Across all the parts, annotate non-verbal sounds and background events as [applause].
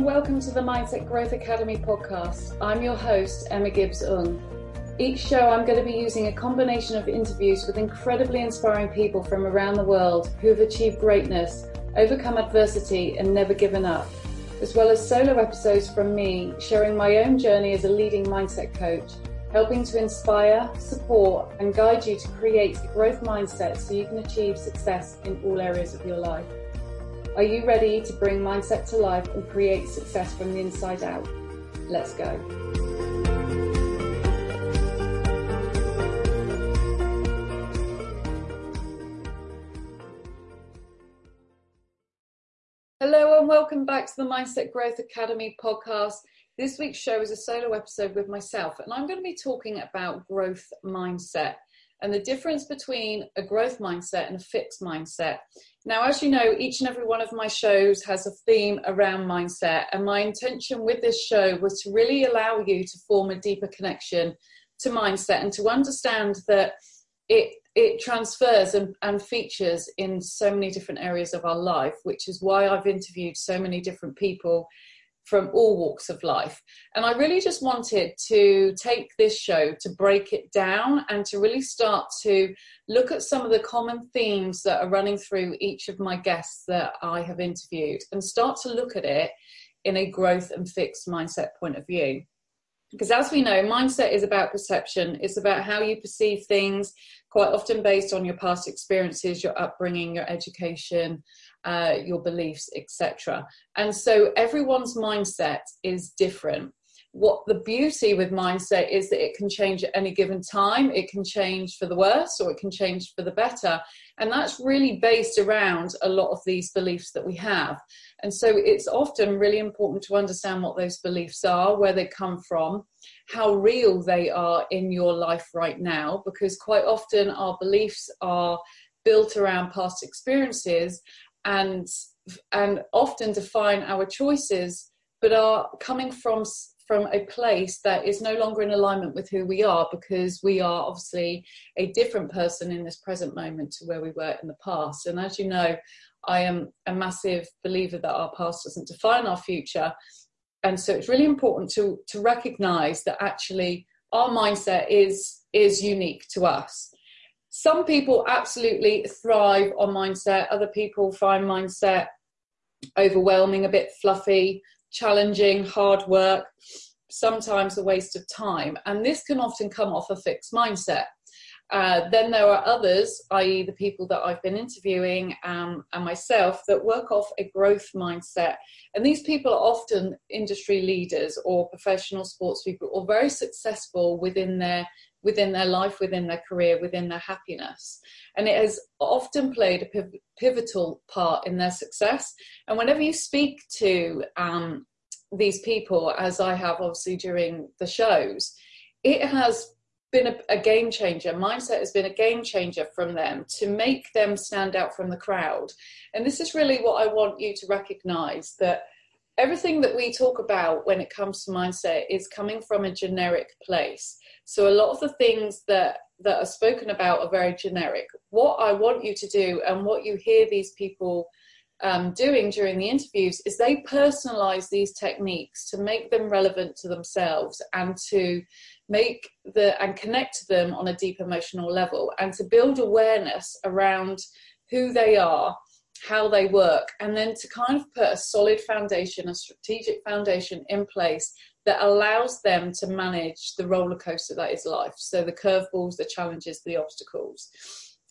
and welcome to the Mindset Growth Academy podcast. I'm your host, Emma Gibbs-Ng. Each show, I'm going to be using a combination of interviews with incredibly inspiring people from around the world who have achieved greatness, overcome adversity, and never given up, as well as solo episodes from me sharing my own journey as a leading mindset coach, helping to inspire, support, and guide you to create a growth mindset so you can achieve success in all areas of your life. Are you ready to bring mindset to life and create success from the inside out? Let's go. Hello and welcome back to the Mindset Growth Academy podcast. This week's show is a solo episode with myself, and I'm going to be talking about growth mindset and the difference between a growth mindset and a fixed mindset. Now, as you know, each and every one of my shows has a theme around mindset, and my intention with this show was to really allow you to form a deeper connection to mindset and to understand that it it transfers and, and features in so many different areas of our life, which is why I've interviewed so many different people from all walks of life. And I really just wanted to take this show to break it down and to really start to look at some of the common themes that are running through each of my guests that I have interviewed and start to look at it in a growth and fixed mindset point of view. Because as we know, mindset is about perception, it's about how you perceive things, quite often based on your past experiences, your upbringing, your education, uh, your beliefs, etc. And so everyone's mindset is different. What the beauty with mindset is that it can change at any given time. It can change for the worse or it can change for the better. And that's really based around a lot of these beliefs that we have. And so it's often really important to understand what those beliefs are, where they come from, how real they are in your life right now, because quite often our beliefs are built around past experiences and and often define our choices, but are coming from from a place that is no longer in alignment with who we are because we are obviously a different person in this present moment to where we were in the past. And as you know, I am a massive believer that our past doesn't define our future. And so it's really important to, to recognize that actually our mindset is, is unique to us some people absolutely thrive on mindset. Other people find mindset overwhelming, a bit fluffy, challenging, hard work, sometimes a waste of time. And this can often come off a fixed mindset. Uh, then there are others, i.e., the people that I've been interviewing um, and myself, that work off a growth mindset. And these people are often industry leaders or professional sports people or very successful within their within their life, within their career, within their happiness. And it has often played a pivotal part in their success. And whenever you speak to um, these people, as I have obviously during the shows, it has been a, a, game changer. Mindset has been a game changer from them to make them stand out from the crowd. And this is really what I want you to recognize that everything that we talk about when it comes to mindset is coming from a generic place. So a lot of the things that that are spoken about are very generic. What I want you to do, and what you hear these people um, doing during the interviews, is they personalize these techniques to make them relevant to themselves and to make the and connect to them on a deep emotional level and to build awareness around who they are how they work and then to kind of put a solid foundation a strategic foundation in place that allows them to manage the roller coaster that is life. So the curveballs, the challenges, the obstacles.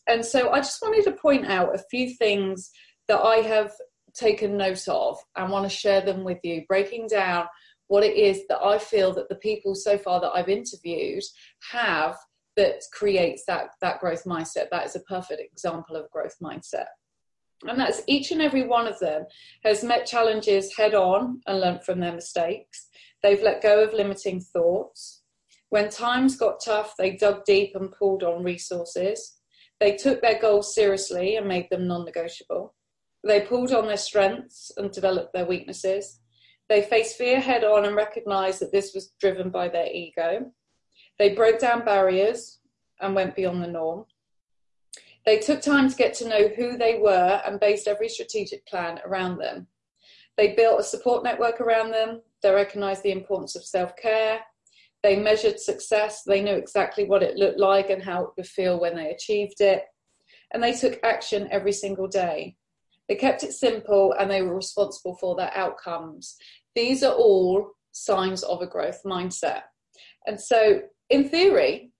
And so I just wanted to point out a few things that I have taken note of and want to share them with you, breaking down what it is that I feel that the people so far that I've interviewed have that creates that, that growth mindset. That is a perfect example of growth mindset. And that's each and every one of them has met challenges head on and learnt from their mistakes. They've let go of limiting thoughts. When times got tough, they dug deep and pulled on resources. They took their goals seriously and made them non negotiable. They pulled on their strengths and developed their weaknesses. They faced fear head on and recognized that this was driven by their ego. They broke down barriers and went beyond the norm. They took time to get to know who they were and based every strategic plan around them. They built a support network around them. They recognized the importance of self care. They measured success. They knew exactly what it looked like and how it would feel when they achieved it. And they took action every single day. They kept it simple and they were responsible for their outcomes. These are all signs of a growth mindset. And so, in theory,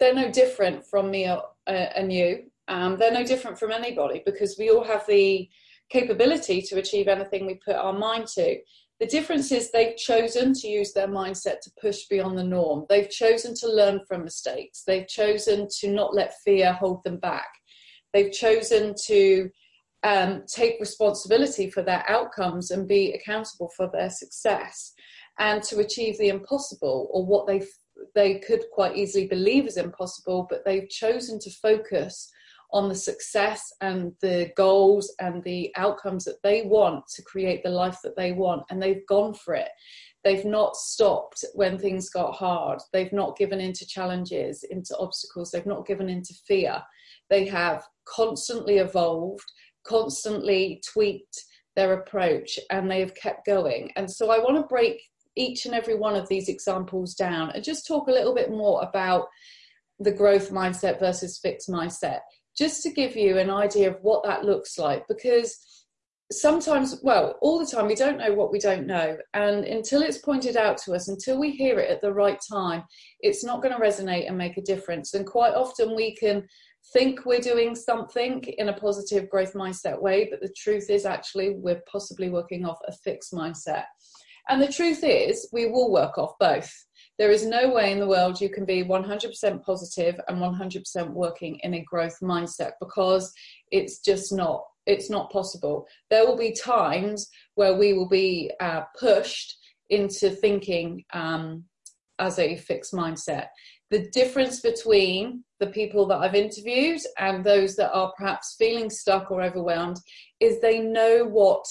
they're no different from me uh, and you. Um, they're no different from anybody because we all have the capability to achieve anything we put our mind to. The difference is they've chosen to use their mindset to push beyond the norm. They've chosen to learn from mistakes. They've chosen to not let fear hold them back. They've chosen to um, take responsibility for their outcomes and be accountable for their success and to achieve the impossible or what they they could quite easily believe is impossible but they've chosen to focus on the success and the goals and the outcomes that they want to create the life that they want and they've gone for it. They've not stopped when things got hard. They've not given into challenges into obstacles. They've not given into fear. They have constantly evolved constantly tweaked their approach and they have kept going. And so I want to break each and every one of these examples down and just talk a little bit more about the growth mindset versus fixed mindset, just to give you an idea of what that looks like. Because sometimes, well, all the time, we don't know what we don't know. And until it's pointed out to us, until we hear it at the right time, it's not going to resonate and make a difference. And quite often we can think we're doing something in a positive growth mindset way, but the truth is actually we're possibly working off a fixed mindset. And the truth is, we will work off both. There is no way in the world you can be 100% positive and 100% working in a growth mindset because it's just not it's not possible. There will be times where we will be uh, pushed into thinking um, as a fixed mindset the difference between the people that I've interviewed and those that are perhaps feeling stuck or overwhelmed is they know what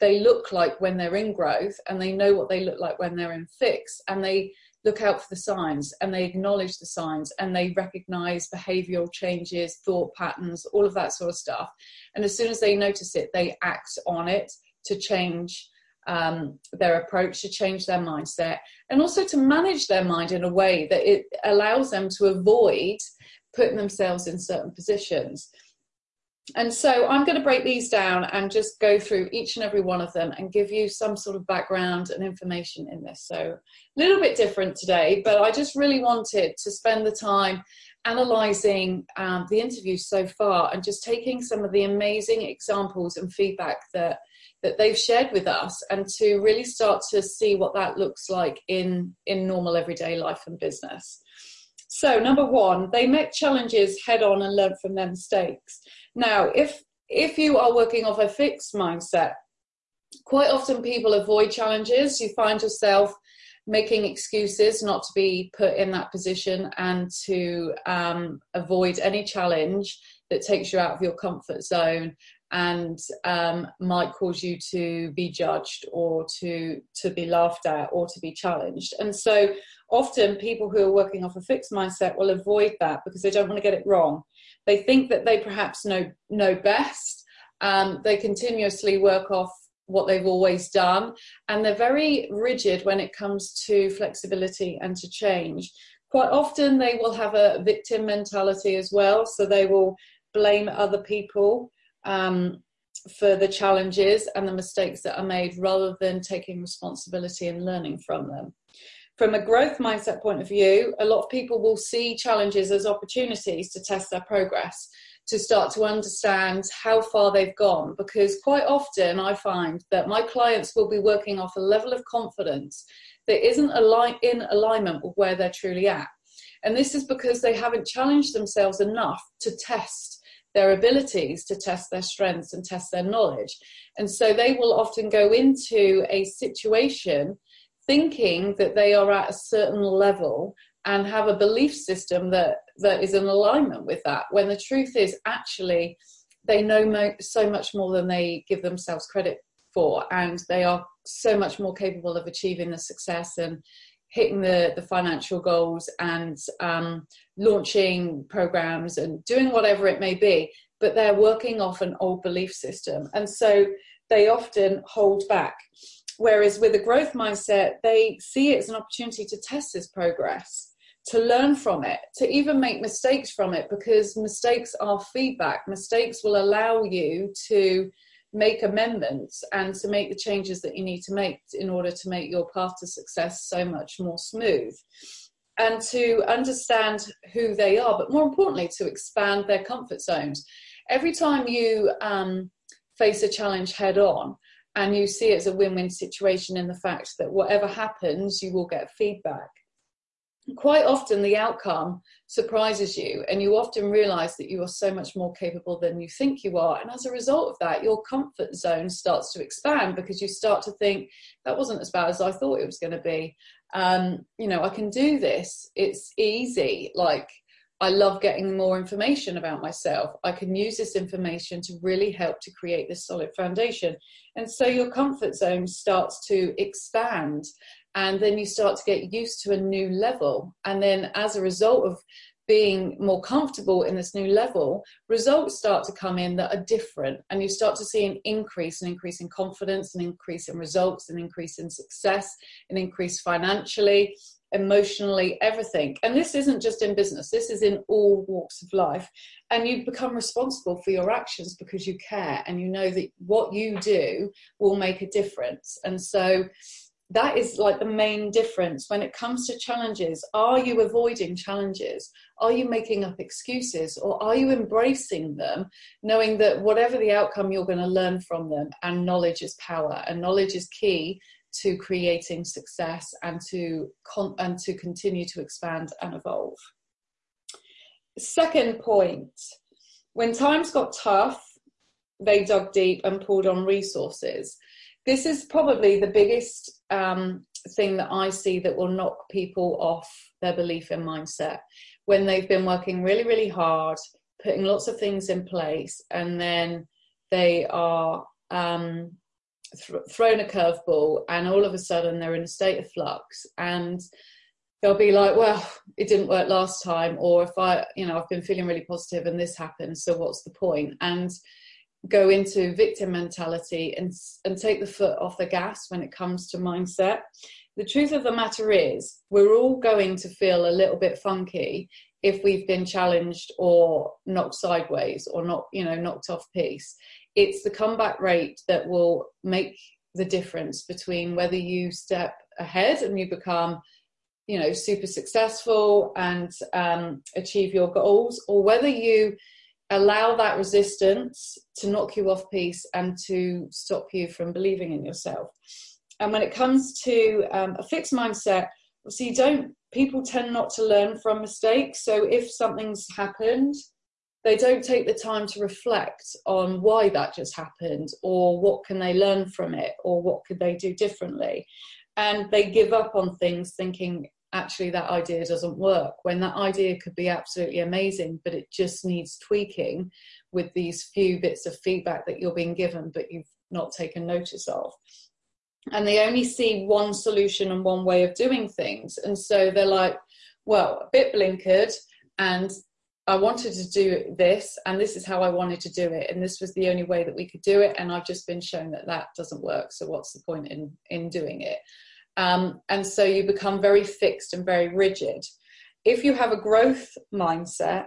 they look like when they're in growth and they know what they look like when they're in fix and they look out for the signs and they acknowledge the signs and they recognize behavioral changes, thought patterns, all of that sort of stuff. And as soon as they notice it, they act on it to change um, their approach, to change their mindset, and also to manage their mind in a way that it allows them to avoid putting themselves in certain positions. And so I'm going to break these down and just go through each and every one of them and give you some sort of background and information in this. So a little bit different today, but I just really wanted to spend the time analyzing um, the interviews so far and just taking some of the amazing examples and feedback that that they've shared with us and to really start to see what that looks like in in normal everyday life and business so number one they met challenges head on and learned from their mistakes now if if you are working off a fixed mindset quite often people avoid challenges. You find yourself making excuses not to be put in that position and to um, avoid any challenge that takes you out of your comfort zone and um, might cause you to be judged or to to be laughed at or to be challenged. And so often people who are working off a fixed mindset will avoid that because they don't want to get it wrong they think that they perhaps know know best um, they continuously work off what they've always done and they're very rigid when it comes to flexibility and to change quite often they will have a victim mentality as well so they will blame other people um, for the challenges and the mistakes that are made rather than taking responsibility and learning from them. From a growth mindset point of view, a lot of people will see challenges as opportunities to test their progress, to start to understand how far they've gone. Because quite often I find that my clients will be working off a level of confidence that isn't in alignment with where they're truly at. And this is because they haven't challenged themselves enough to test their abilities to test their strengths and test their knowledge. And so they will often go into a situation thinking that they are at a certain level and have a belief system that, that is in alignment with that, when the truth is actually they know mo- so much more than they give themselves credit for, and they are so much more capable of achieving the success and hitting the, the financial goals and um, launching programs and doing whatever it may be, but they're working off an old belief system. And so they often hold back. Whereas with a growth mindset, they see it as an opportunity to test this progress, to learn from it, to even make mistakes from it, because mistakes are feedback. Mistakes will allow you to make amendments and to make the changes that you need to make in order to make your path to success so much more smooth and to understand who they are, but more importantly, to expand their comfort zones. Every time you um, face a challenge head on and you see it as a win win situation in the fact that whatever happens, you will get feedback. Quite often, the outcome surprises you, and you often realize that you are so much more capable than you think you are. And as a result of that, your comfort zone starts to expand because you start to think, that wasn't as bad as I thought it was going to be um, you know, I can do this. It's easy. Like, I love getting more information about myself. I can use this information to really help to create this solid foundation. And so your comfort zone starts to expand, and then you start to get used to a new level. And then, as a result of being more comfortable in this new level, results start to come in that are different. And you start to see an increase, an increase in confidence, an increase in results, an increase in success, an increase financially, emotionally, everything. And this isn't just in business, this is in all walks of life. And you become responsible for your actions because you care and you know that what you do will make a difference. And so, that is like the main difference when it comes to challenges. Are you avoiding challenges? Are you making up excuses? Or are you embracing them, knowing that whatever the outcome, you're going to learn from them? And knowledge is power, and knowledge is key to creating success and to, and to continue to expand and evolve. Second point when times got tough, they dug deep and pulled on resources this is probably the biggest um, thing that I see that will knock people off their belief in mindset when they've been working really, really hard, putting lots of things in place, and then they are um, th- thrown a curveball, and all of a sudden they're in a state of flux, and they'll be like, "Well, it didn't work last time," or if I, you know, I've been feeling really positive and this happened, so what's the point? And go into victim mentality and, and take the foot off the gas when it comes to mindset. The truth of the matter is, we're all going to feel a little bit funky if we've been challenged or knocked sideways or not, you know, knocked off piece. It's the comeback rate that will make the difference between whether you step ahead and you become you know super successful and um, achieve your goals or whether you allow that resistance to knock you off piece and to stop you from believing in yourself. And when it comes to um, a fixed mindset, obviously, you don't, people tend not to learn from mistakes. So if something's happened, they don't take the time to reflect on why that just happened or what can they learn from it or what could they do differently. And they give up on things thinking actually that idea doesn't work when that idea could be absolutely amazing but it just needs tweaking with these few bits of feedback that you're being given but you've not taken notice of and they only see one solution and one way of doing things and so they're like well a bit blinkered and I wanted to do this, and this is how I wanted to do it, and this was the only way that we could do it, and I've just been shown that that doesn't work. So what's the point in in doing it? Um, and so you become very fixed and very rigid. If you have a growth mindset,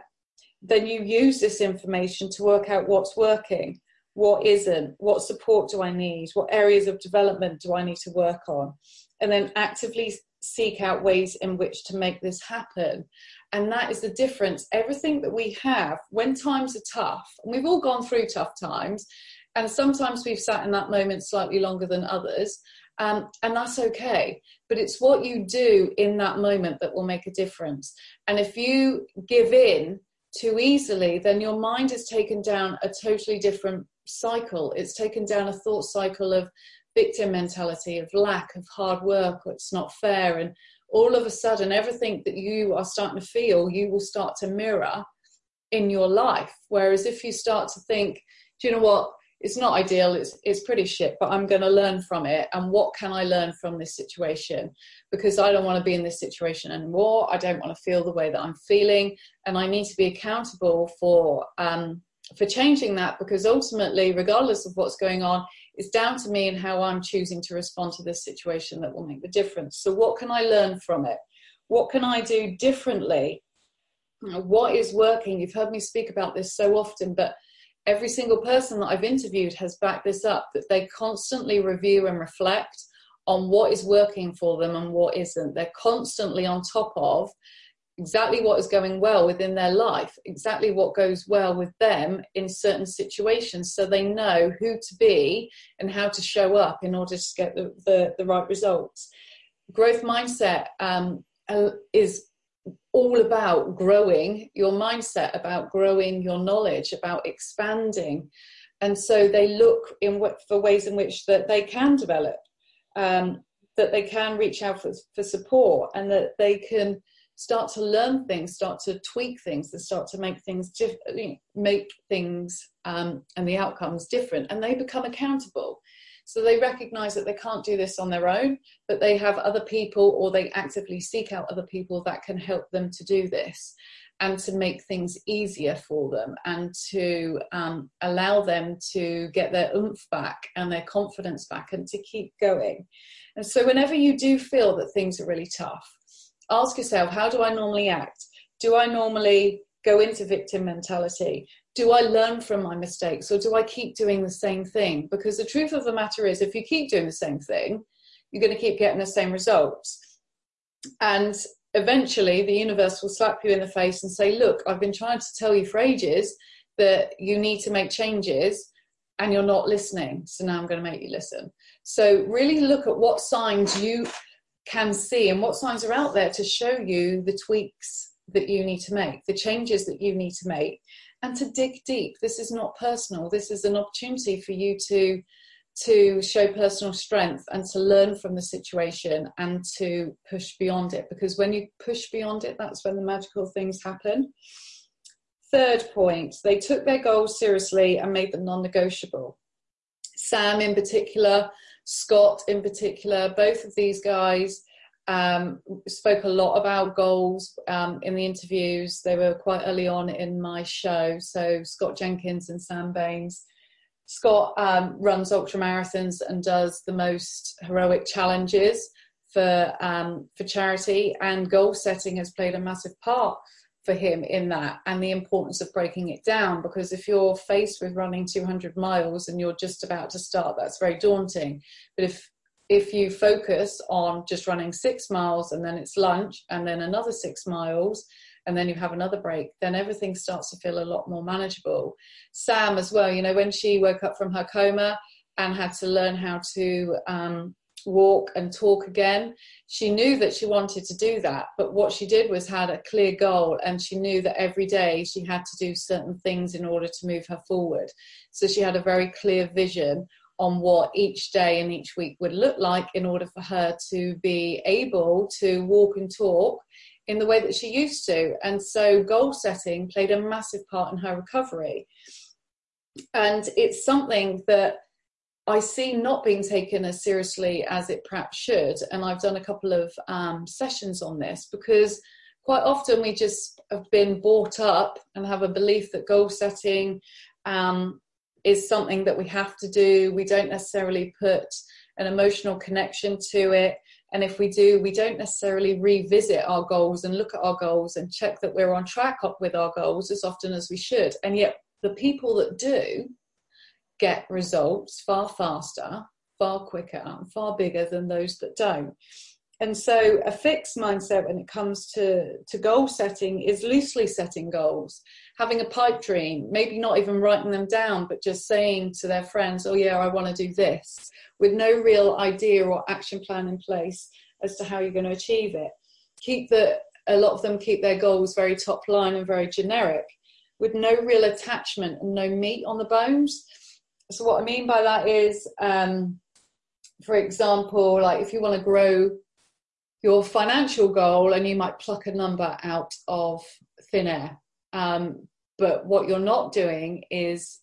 then you use this information to work out what's working, what isn't, what support do I need, what areas of development do I need to work on, and then actively seek out ways in which to make this happen. And that is the difference. Everything that we have when times are tough, and we've all gone through tough times, and sometimes we've sat in that moment slightly longer than others. Um, and that's okay. But it's what you do in that moment that will make a difference. And if you give in too easily, then your mind is taken down a totally different cycle. It's taken down a thought cycle of victim mentality, of lack, of hard work, or it's not fair. And all of a sudden, everything that you are starting to feel, you will start to mirror in your life. Whereas if you start to think, do you know what? it's not ideal it's it's pretty shit but i'm going to learn from it and what can i learn from this situation because i don't want to be in this situation anymore i don't want to feel the way that i'm feeling and i need to be accountable for um, for changing that because ultimately regardless of what's going on It's down to me and how I'm choosing to respond to this situation that will make the difference. So, what can I learn from it? What can I do differently? What is working? You've heard me speak about this so often, but every single person that I've interviewed has backed this up that they constantly review and reflect on what is working for them and what isn't. They're constantly on top of exactly what is going well within their life, exactly what goes well with them in certain situations, so they know who to be and how to show up in order to get the, the, the right results. Growth mindset um, is all about growing your mindset, about growing your knowledge, about expanding. And so they look in what, for ways in which that they can develop, um, that they can reach out for, for support, and that they can start to learn things, start to tweak things, and start to make things diff- make things um, and the outcomes different, and they become accountable. So they recognize that they can't do this on their own, but they have other people or they actively seek out other people that can help them to do this and to make things easier for them and to um, allow them to get their oomph back and their confidence back and to keep going. And so, whenever you do feel that things are really tough, ask yourself how do I normally act? Do I normally go into victim mentality? Do I learn from my mistakes or do I keep doing the same thing? Because the truth of the matter is, if you keep doing the same thing, you're going to keep getting the same results. And eventually, the universe will slap you in the face and say, Look, I've been trying to tell you for ages that you need to make changes and you're not listening. So now I'm going to make you listen. So, really look at what signs you can see and what signs are out there to show you the tweaks that you need to make, the changes that you need to make, and to dig deep. This is not personal. This is an opportunity for you to to show personal strength and to learn from the situation and to push beyond it because when you push beyond it that's when the magical things happen third point they took their goals seriously and made them non-negotiable sam in particular scott in particular both of these guys um, spoke a lot about goals um, in the interviews. They were quite early on in my show. So Scott Jenkins and Sam Baines. Scott um, runs ultra marathons and does the most heroic challenges for um, for charity, and goal setting has played a massive part for him in that, and the importance of breaking it down. Because if you're faced with running 200 miles and you're just about to start, that's very daunting. But if if you focus on just running six miles and then it's lunch and then another six miles and then you have another break, then everything starts to feel a lot more manageable. Sam, as well, you know, when she woke up from her coma and had to learn how to um, walk and talk again, she knew that she wanted to do that. But what she did was had a clear goal and she knew that every day she had to do certain things in order to move her forward. So she had a very clear vision on what each day and each week would look like in order for her to be able to walk and talk in the way that she used to. And so, goal setting played a massive part in her recovery. And it's something that I see not being taken as seriously as it perhaps should. And I've done a couple of um, sessions on this because quite often we just have been brought up and have a belief that goal setting um, is something that we have to do. We don't necessarily put an emotional connection to it. And if we do, we don't necessarily revisit our goals and look at our goals and check that we're on track with our goals as often as we should. And yet, the people that do get results far faster, far quicker, and far bigger than those that don't. And so, a fixed mindset when it comes to, to goal setting is loosely setting goals, having a pipe dream, maybe not even writing them down, but just saying to their friends, Oh, yeah, I want to do this, with no real idea or action plan in place as to how you're going to achieve it. Keep the, a lot of them keep their goals very top line and very generic, with no real attachment and no meat on the bones. So, what I mean by that is, um, for example, like if you want to grow your financial goal and you might pluck a number out of thin air. Um, but what you're not doing is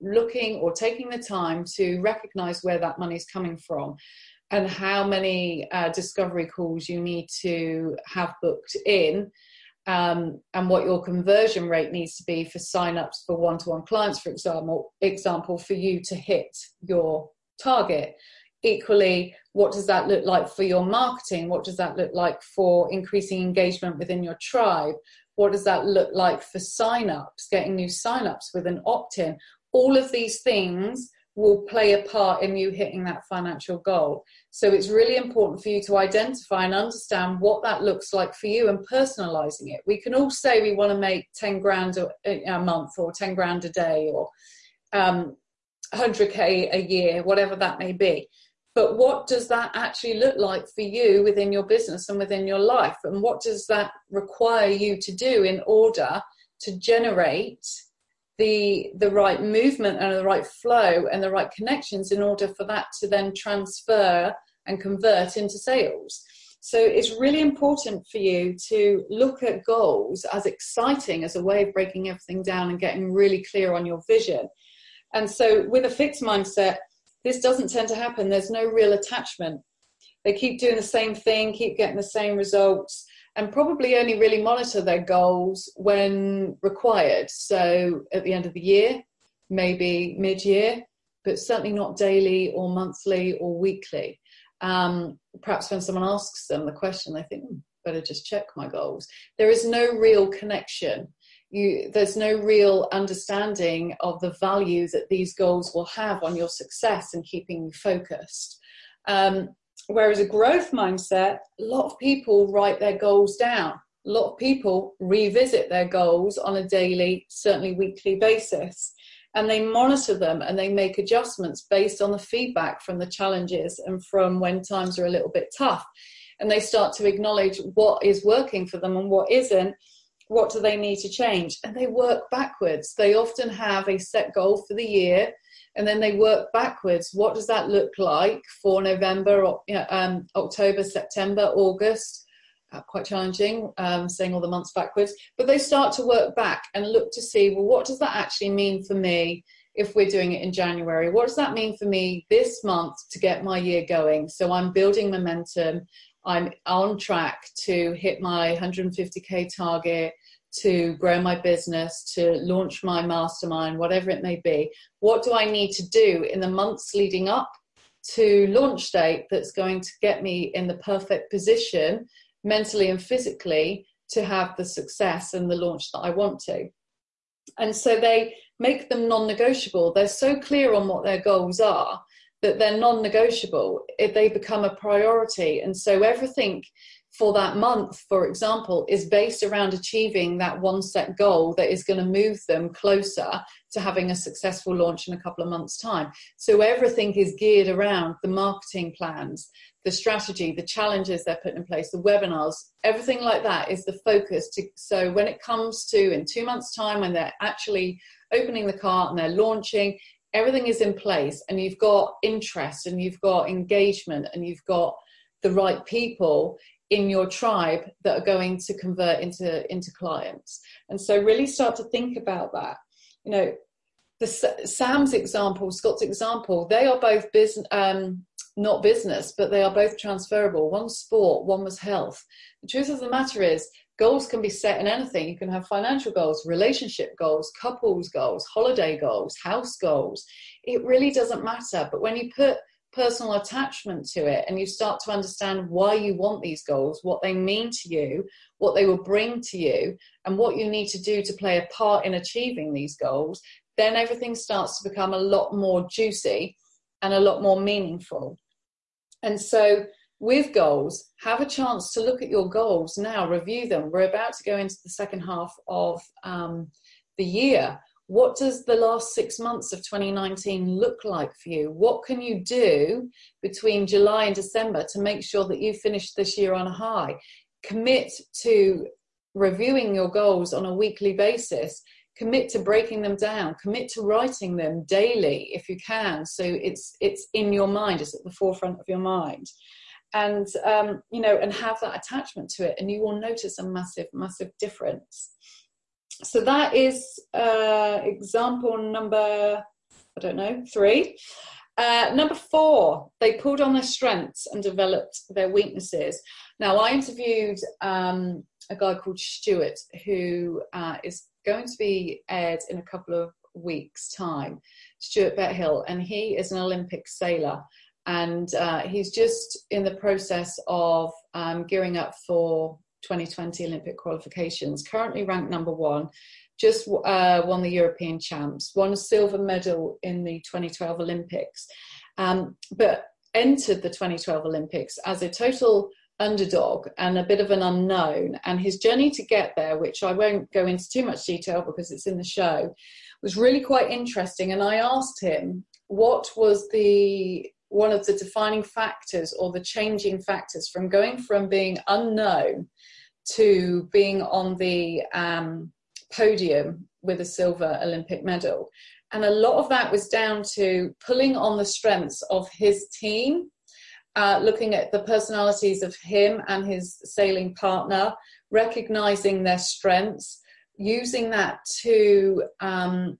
looking or taking the time to recognize where that money is coming from and how many uh, discovery calls you need to have booked in um, and what your conversion rate needs to be for sign-ups for one-to-one clients for example example for you to hit your target. Equally, what does that look like for your marketing? What does that look like for increasing engagement within your tribe? What does that look like for sign-ups, getting new sign-ups with an opt-in? All of these things will play a part in you hitting that financial goal. So it's really important for you to identify and understand what that looks like for you and personalizing it. We can all say we want to make 10 grand a, a month or 10 grand a day or um, 100k a year, whatever that may be. But what does that actually look like for you within your business and within your life? And what does that require you to do in order to generate the the right movement and the right flow and the right connections in order for that to then transfer and convert into sales. So it's really important for you to look at goals as exciting as a way of breaking everything down and getting really clear on your vision. And so with a fixed mindset, this doesn't tend to happen. There's no real attachment. They keep doing the same thing, keep getting the same results, and probably only really monitor their goals when required. So at the end of the year, maybe mid year, but certainly not daily or monthly or weekly. Um, perhaps when someone asks them the question, they think, hmm, better just check my goals. There is no real connection. You, there's no real understanding of the value that these goals will have on your success and keeping you focused. Um, whereas a growth mindset, a lot of people write their goals down. A lot of people revisit their goals on a daily, certainly weekly basis and they monitor them and they make adjustments based on the feedback from the challenges and from when times are a little bit tough. And they start to acknowledge what is working for them and what isn't. What do they need to change? And they work backwards. They often have a set goal for the year and then they work backwards. What does that look like for November, um, October, September, August? uh, quite challenging, um, saying all the months backwards. But they start to work back and look to see, well, what does that actually mean for me if we're doing it in January? What does that mean for me this month to get my year going? So I'm building momentum. I'm on track to hit my 150k target, to grow my business, to launch my mastermind, whatever it may be. What do I need to do in the months leading up to launch date that's going to get me in the perfect position mentally and physically to have the success and the launch that I want to. And so they make them non negotiable. They're so clear on what their goals are that they're non negotiable. if They become a priority. And so everything for that month, for example, is based around achieving that one set goal that is going to move them closer to having a successful launch in a couple of months' time. So everything is geared around the marketing plans, the strategy, the challenges they're putting in place, the webinars, everything like that is the focus. To, so when it comes to in two months' time, when they're actually opening the cart and they're launching, everything is in place and you've got interest and you've got engagement and you've got the right people in your tribe that are going to convert into into clients. And so really start to think about that. You know the sam's example scott's example they are both business um, not business but they are both transferable. One sport one was health. The truth of the matter is goals can be set in anything. You can have financial goals relationship goals couples goals holiday goals house goals. It really doesn't matter. But when you put personal attachment to it and you start to understand why you want these goals, what they mean to you, what they will bring to you, and what you need to do to play a part in achieving these goals, then everything starts to become a lot more juicy and a lot more meaningful. And so, with goals, have a chance to look at your goals now, review them. We're about to go into the second half of um, the year what does the last six months of 2019 look like for you? What can you do between July and December to make sure that you finish this year on a high? Commit to reviewing your goals on a weekly basis. Commit to breaking them down. Commit to writing them daily if you can. So it's it's in your mind. It's at the forefront of your mind and um, you know and have that attachment to it and you will notice a massive massive difference so that is uh, example number, I don't know, three. Uh, number four, they pulled on their strengths and developed their weaknesses. Now, I interviewed um, a guy called Stuart who uh, is going to be aired in a couple of week's time, Stuart Bithell, and he is an Olympic sailor. And uh, he's just in the process of um, gearing up for 2020 Olympic qualifications, currently ranked number one, just uh, won the European champs, won a silver medal in the 2012 Olympics, um, but entered the 2012 Olympics as a total underdog and a bit of an unknown. And his journey to get there, which I won't go into too much detail because it's in the show, was really quite interesting. And I asked him what was the one of the defining factors or the changing factors from going from being unknown to being on the um, podium with a silver Olympic medal. And a lot of that was down to pulling on the strengths of his team, uh, looking at the personalities of him and his sailing partner, recognizing their strengths, using that to um,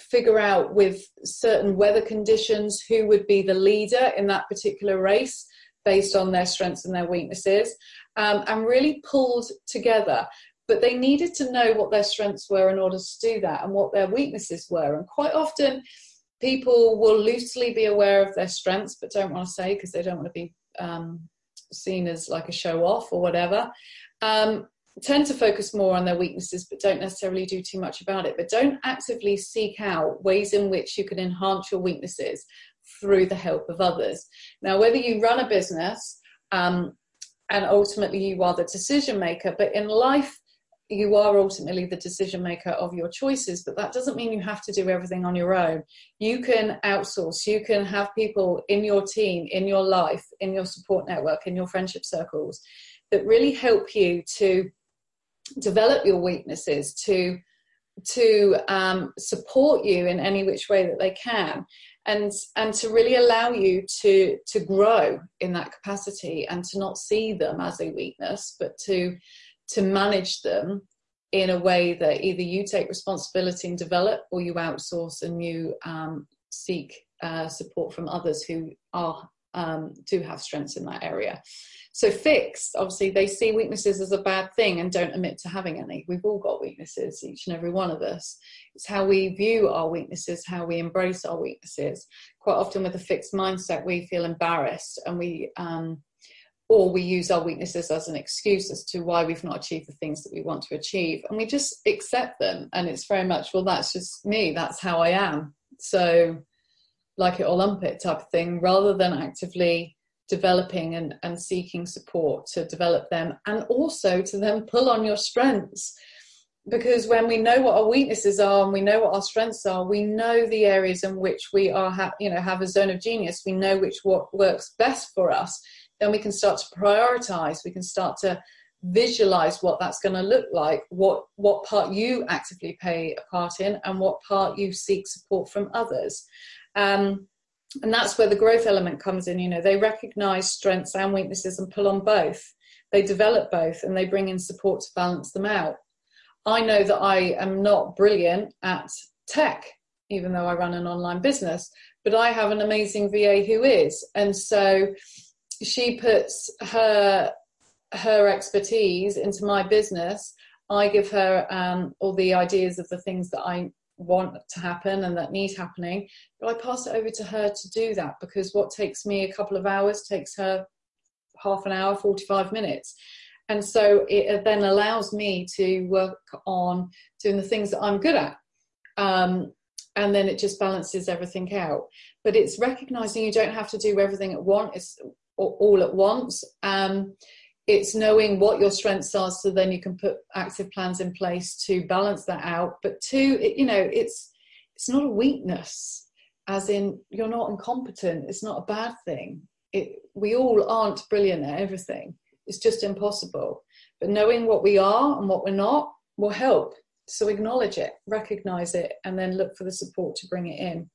figure out with certain weather conditions who would be the leader in that particular race based on their strengths and their weaknesses, um, and really pulled together. But they needed to know what their strengths were in order to do that and what their weaknesses were. And quite often, people will loosely be aware of their strengths, but don't want to say because they don't want to be um, seen as like a show off or whatever. Um, tend to focus more on their weaknesses but don't necessarily do too much about it. But don't actively seek out ways in which you can enhance your weaknesses through the help of others. Now whether you run a business um, and ultimately you are the decision maker but in life you are ultimately the decision maker of your choices but that doesn't mean you have to do everything on your own. You can outsource. You can have people in your team in your life in your support network in your friendship circles that really help you to develop your weaknesses, to to um, support you in any which way that they can, and and to really allow you to to grow in that capacity and to not see them as a weakness, but to to manage them in a way that either you take responsibility and develop, or you outsource and you um, seek uh, support from others who are um, do have strengths in that area. So fixed, obviously, they see weaknesses as a bad thing and don't admit to having any. We've all got weaknesses, each and every one of us. It's how we view our weaknesses, how we embrace our weaknesses. Quite often, with a fixed mindset, we feel embarrassed and we, um, or we use our weaknesses as an excuse as to why we've not achieved the things that we want to achieve, and we just accept them. And it's very much, well, that's just me. That's how I am. So, like it or lump it type of thing, rather than actively developing and, and seeking support to develop them and also to then pull on your strengths. Because when we know what our weaknesses are and we know what our strengths are we know the areas in which we are ha- you know have a zone of genius. We know which what works best for us. Then we can start to prioritize. We can start to visualize what that's going to look like what what part you actively play a part in and what part you seek support from others. Um, and that's where the growth element comes in you know they recognize strengths and weaknesses and pull on both. They develop both and they bring in support to balance them out. I know that i am not brilliant at tech even though i run an online business but i have an amazing va who is. And so she puts her her expertise into my business. I give her um, all the ideas of the things that i want to happen and that need happening but i pass it over to her to do that? Because what takes me a couple of hours takes her half an hour 45 minutes. And so it then allows me to work on doing the things that i'm good at um, and then it just balances everything out. But it's recognizing you don't have to do everything at once all at once. Um, it's knowing what your strengths are so then you can put active plans in place to balance that out. But two it, you know it's it's not a weakness as in you're not incompetent. It's not a bad thing. It, we all aren't brilliant at everything. It's just impossible. But knowing what we are and what we're not will help. So acknowledge it recognize it and then look for the support to bring it in.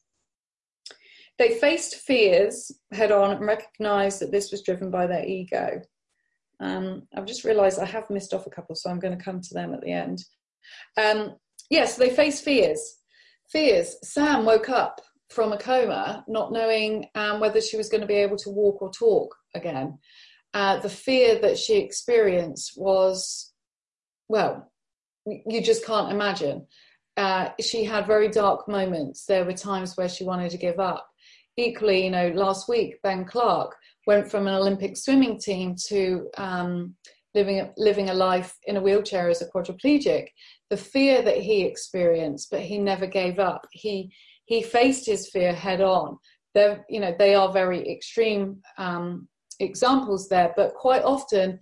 They faced fears head on and recognized that this was driven by their ego um, I've just realised I have missed off a couple, so I'm going to come to them at the end. Um, yes, they face fears. Fears. Sam woke up from a coma, not knowing um, whether she was going to be able to walk or talk again. Uh, the fear that she experienced was, well, you just can't imagine. uh, she had very dark moments. There were times where she wanted to give up. Equally, you know, last week, Ben Clark went from an Olympic swimming team to um, living, living a life in a wheelchair as a quadriplegic. The fear that he experienced, but he never gave up. He, he faced his fear head on. They're, you know, they are very extreme um, examples there, but quite often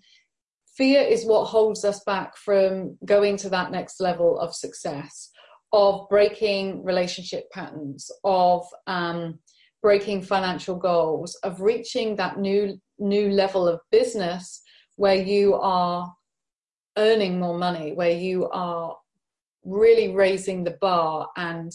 fear is what holds us back from going to that next level of success of breaking relationship patterns, of um, breaking financial goals, of reaching that new new level of business where you are earning more money, where you are really raising the bar and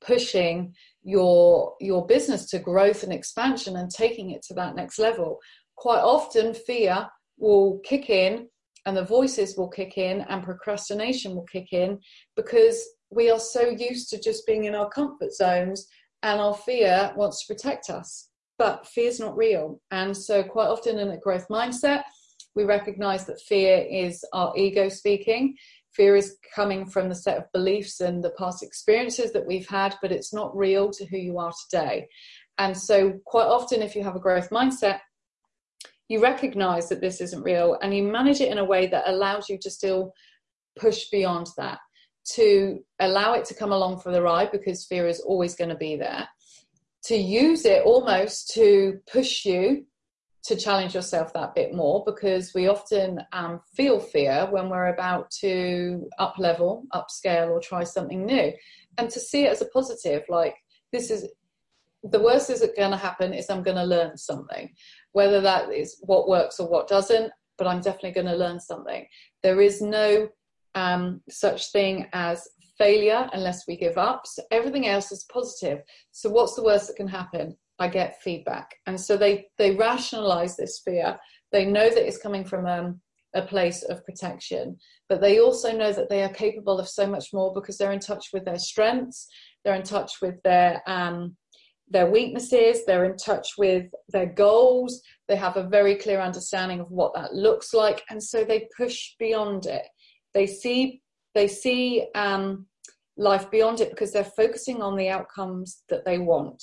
pushing your your business to growth and expansion and taking it to that next level. Quite often fear will kick in and the voices will kick in and procrastination will kick in because we are so used to just being in our comfort zones and our fear wants to protect us. But fear is not real. And so quite often in a growth mindset we recognize that fear is our ego speaking. Fear is coming from the set of beliefs and the past experiences that we've had but it's not real to who you are today. And so quite often if you have a growth mindset you recognize that this isn't real and you manage it in a way that allows you to still push beyond that to allow it to come along for the ride because fear is always going to be there, to use it almost to push you to challenge yourself that bit more because we often um, feel fear when we're about to up level, upscale, or try something new. And to see it as a positive, like this is the worst is going to happen is I'm going to learn something, whether that is what works or what doesn't, but I'm definitely going to learn something. There is no um, such thing as failure unless we give up. So everything else is positive. So what's the worst that can happen? I get feedback. And so they, they rationalize this fear. They know that it's coming from um, a place of protection, but they also know that they are capable of so much more because they're in touch with their strengths, they're in touch with their um, their weaknesses, they're in touch with their goals, they have a very clear understanding of what that looks like, and so they push beyond it. They see they see um, life beyond it because they're focusing on the outcomes that they want,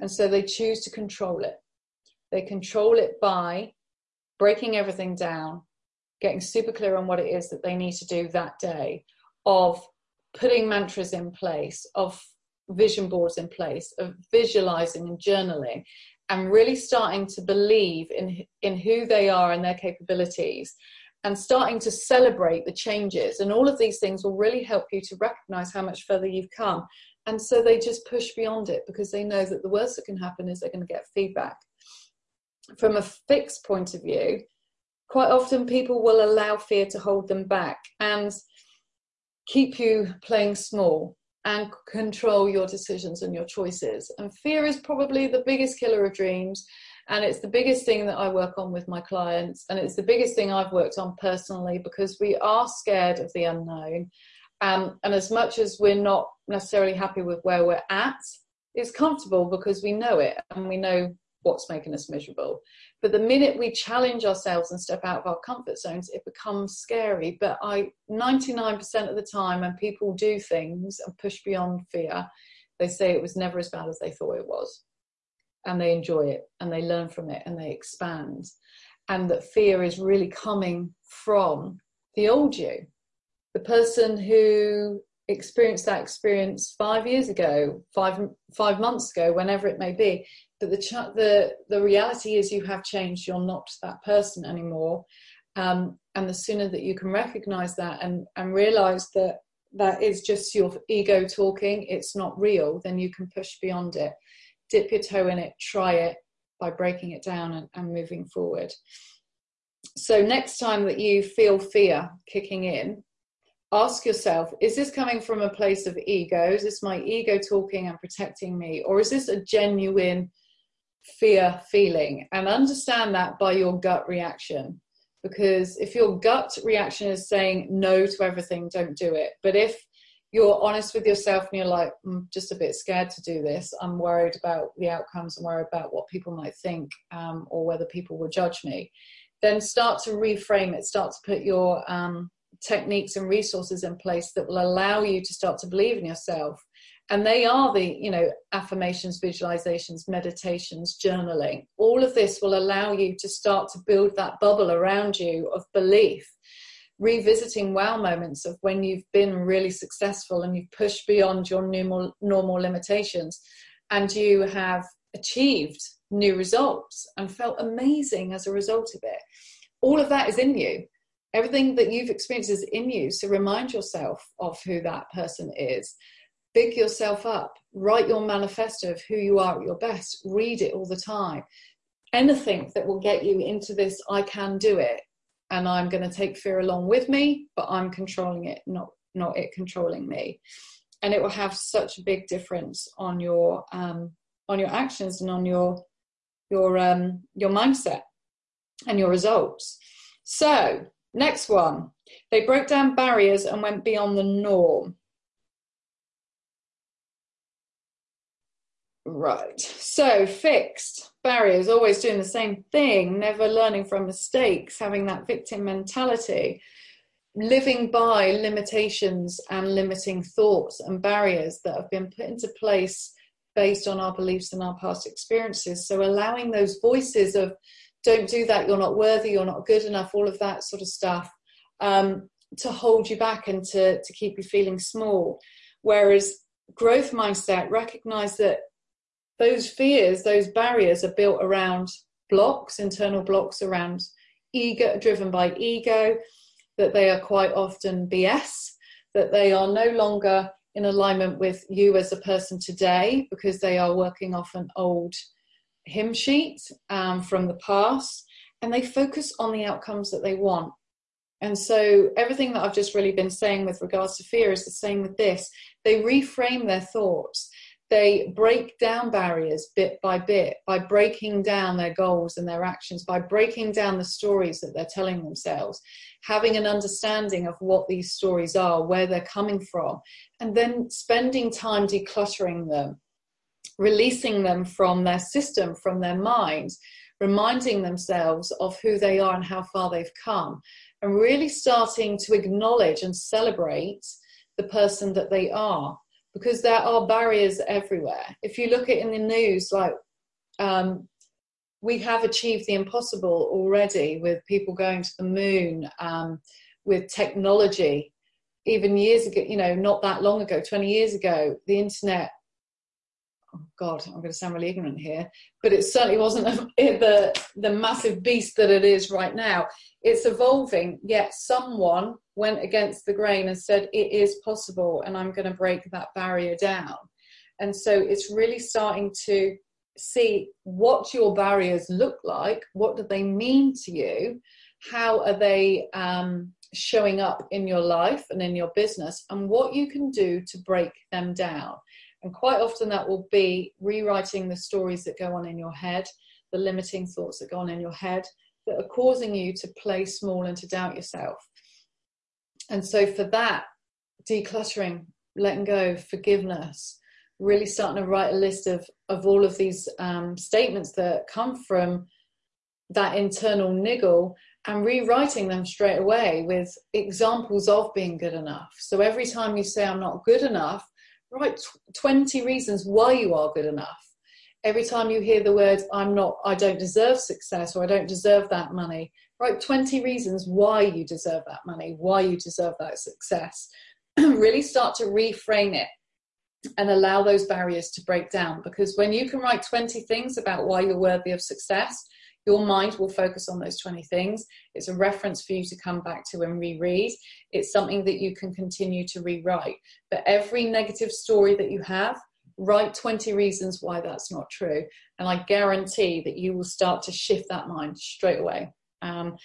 and so they choose to control it. They control it by breaking everything down, getting super clear on what it is that they need to do that day, of putting mantras in place, of vision boards in place, of visualizing and journaling, and really starting to believe in in who they are and their capabilities and starting to celebrate the changes. And all of these things will really help you to recognize how much further you've come. And so they just push beyond it because they know that the worst that can happen is they're going to get feedback. From a fixed point of view, quite often people will allow fear to hold them back and keep you playing small and control your decisions and your choices. And fear is probably the biggest killer of dreams and it's the biggest thing that I work on with my clients. And it's the biggest thing I've worked on personally because we are scared of the unknown. Um, and as much as we're not necessarily happy with where we're at, it's comfortable because we know it and we know what's making us miserable. But the minute we challenge ourselves and step out of our comfort zones, it becomes scary. But I, 99% of the time, when people do things and push beyond fear, they say it was never as bad as they thought it was and they enjoy it and they learn from it and they expand. And that fear is really coming from the old you. The person who experienced that experience five years ago five five months ago whenever it may be but the the the reality is you have changed. You're not that person anymore. Um, and the sooner that you can recognize that and and realize that that is just your ego talking it's not real then you can push beyond it dip your toe in it, try it by breaking it down and, and moving forward. So, next time that you feel fear kicking in, ask yourself is this coming from a place of ego? Is this my ego talking and protecting me? Or is this a genuine fear feeling? And understand that by your gut reaction. Because if your gut reaction is saying no to everything, don't do it. But if you're honest with yourself and you're like, I'm just a bit scared to do this. I'm worried about the outcomes. I'm worried about what people might think um, or whether people will judge me. Then start to reframe it. Start to put your um, techniques and resources in place that will allow you to start to believe in yourself and they are the you know affirmations visualizations meditations journaling all of this will allow you to start to build that bubble around you of belief revisiting wow moments of when you've been really successful and you've pushed beyond your normal normal limitations and you have achieved new results and felt amazing as a result of it. All of that is in you. Everything that you've experienced is in you. So remind yourself of who that person is. Big yourself up. Write your manifesto of who you are at your best. Read it all the time. Anything that will get you into this i can do it and i'm going to take fear along with me but i'm controlling it not not it controlling me. And it will have such a big difference on your um, on your actions and on your your um, your mindset and your results. So next one. They broke down barriers and went beyond the norm Right. So fixed barriers, always doing the same thing, never learning from mistakes, having that victim mentality, living by limitations and limiting thoughts and barriers that have been put into place based on our beliefs and our past experiences. So allowing those voices of don't do that, you're not worthy, you're not good enough, all of that sort of stuff um, to hold you back and to, to keep you feeling small. Whereas growth mindset recognize that those fears, those barriers are built around blocks, internal blocks around ego, driven by ego, that they are quite often BS, that they are no longer in alignment with you as a person today because they are working off an old hymn sheet um, from the past and they focus on the outcomes that they want. And so everything that I've just really been saying with regards to fear is the same with this. They reframe their thoughts they break down barriers bit by bit by breaking down their goals and their actions, by breaking down the stories that they're telling themselves, having an understanding of what these stories are, where they're coming from, and then spending time decluttering them, releasing them from their system, from their minds, reminding themselves of who they are and how far they've come, and really starting to acknowledge and celebrate the person that they are because there are barriers everywhere. If you look at in the news, like um, we have achieved the impossible already with people going to the moon, um, with technology. Even years ago, you know, not that long ago, 20 years ago, the internet oh God, I'm going to sound really ignorant here, but it certainly wasn't [laughs] the the massive beast that it is right now. It's evolving, yet someone went against the grain and said it is possible, and I'm going to break that barrier down. And so it's really starting to see what your barriers look like, what do they mean to you, how are they um, showing up in your life and in your business, and what you can do to break them down. And quite often that will be rewriting the stories that go on in your head, the limiting thoughts that go on in your head that are causing you to play small and to doubt yourself. And so for that, decluttering, letting go, forgiveness, really starting to write a list of, of all of these um, statements that come from that internal niggle and rewriting them straight away with examples of being good enough. So every time you say, I'm not good enough, write 20 reasons why you are good enough. Every time you hear the words i'm not i don't deserve success or i don't deserve that money. Write 20 reasons why you deserve that money why you deserve that success. [clears throat] Really start to reframe it and allow those barriers to break down because when you can write 20 things about why you're worthy of success your mind will focus on those 20 things. It's a reference for you to come back to and reread. It's something that you can continue to rewrite. But every negative story that you have, write 20 reasons why that's not true. And I guarantee that you will start to shift that mind straight away. Um,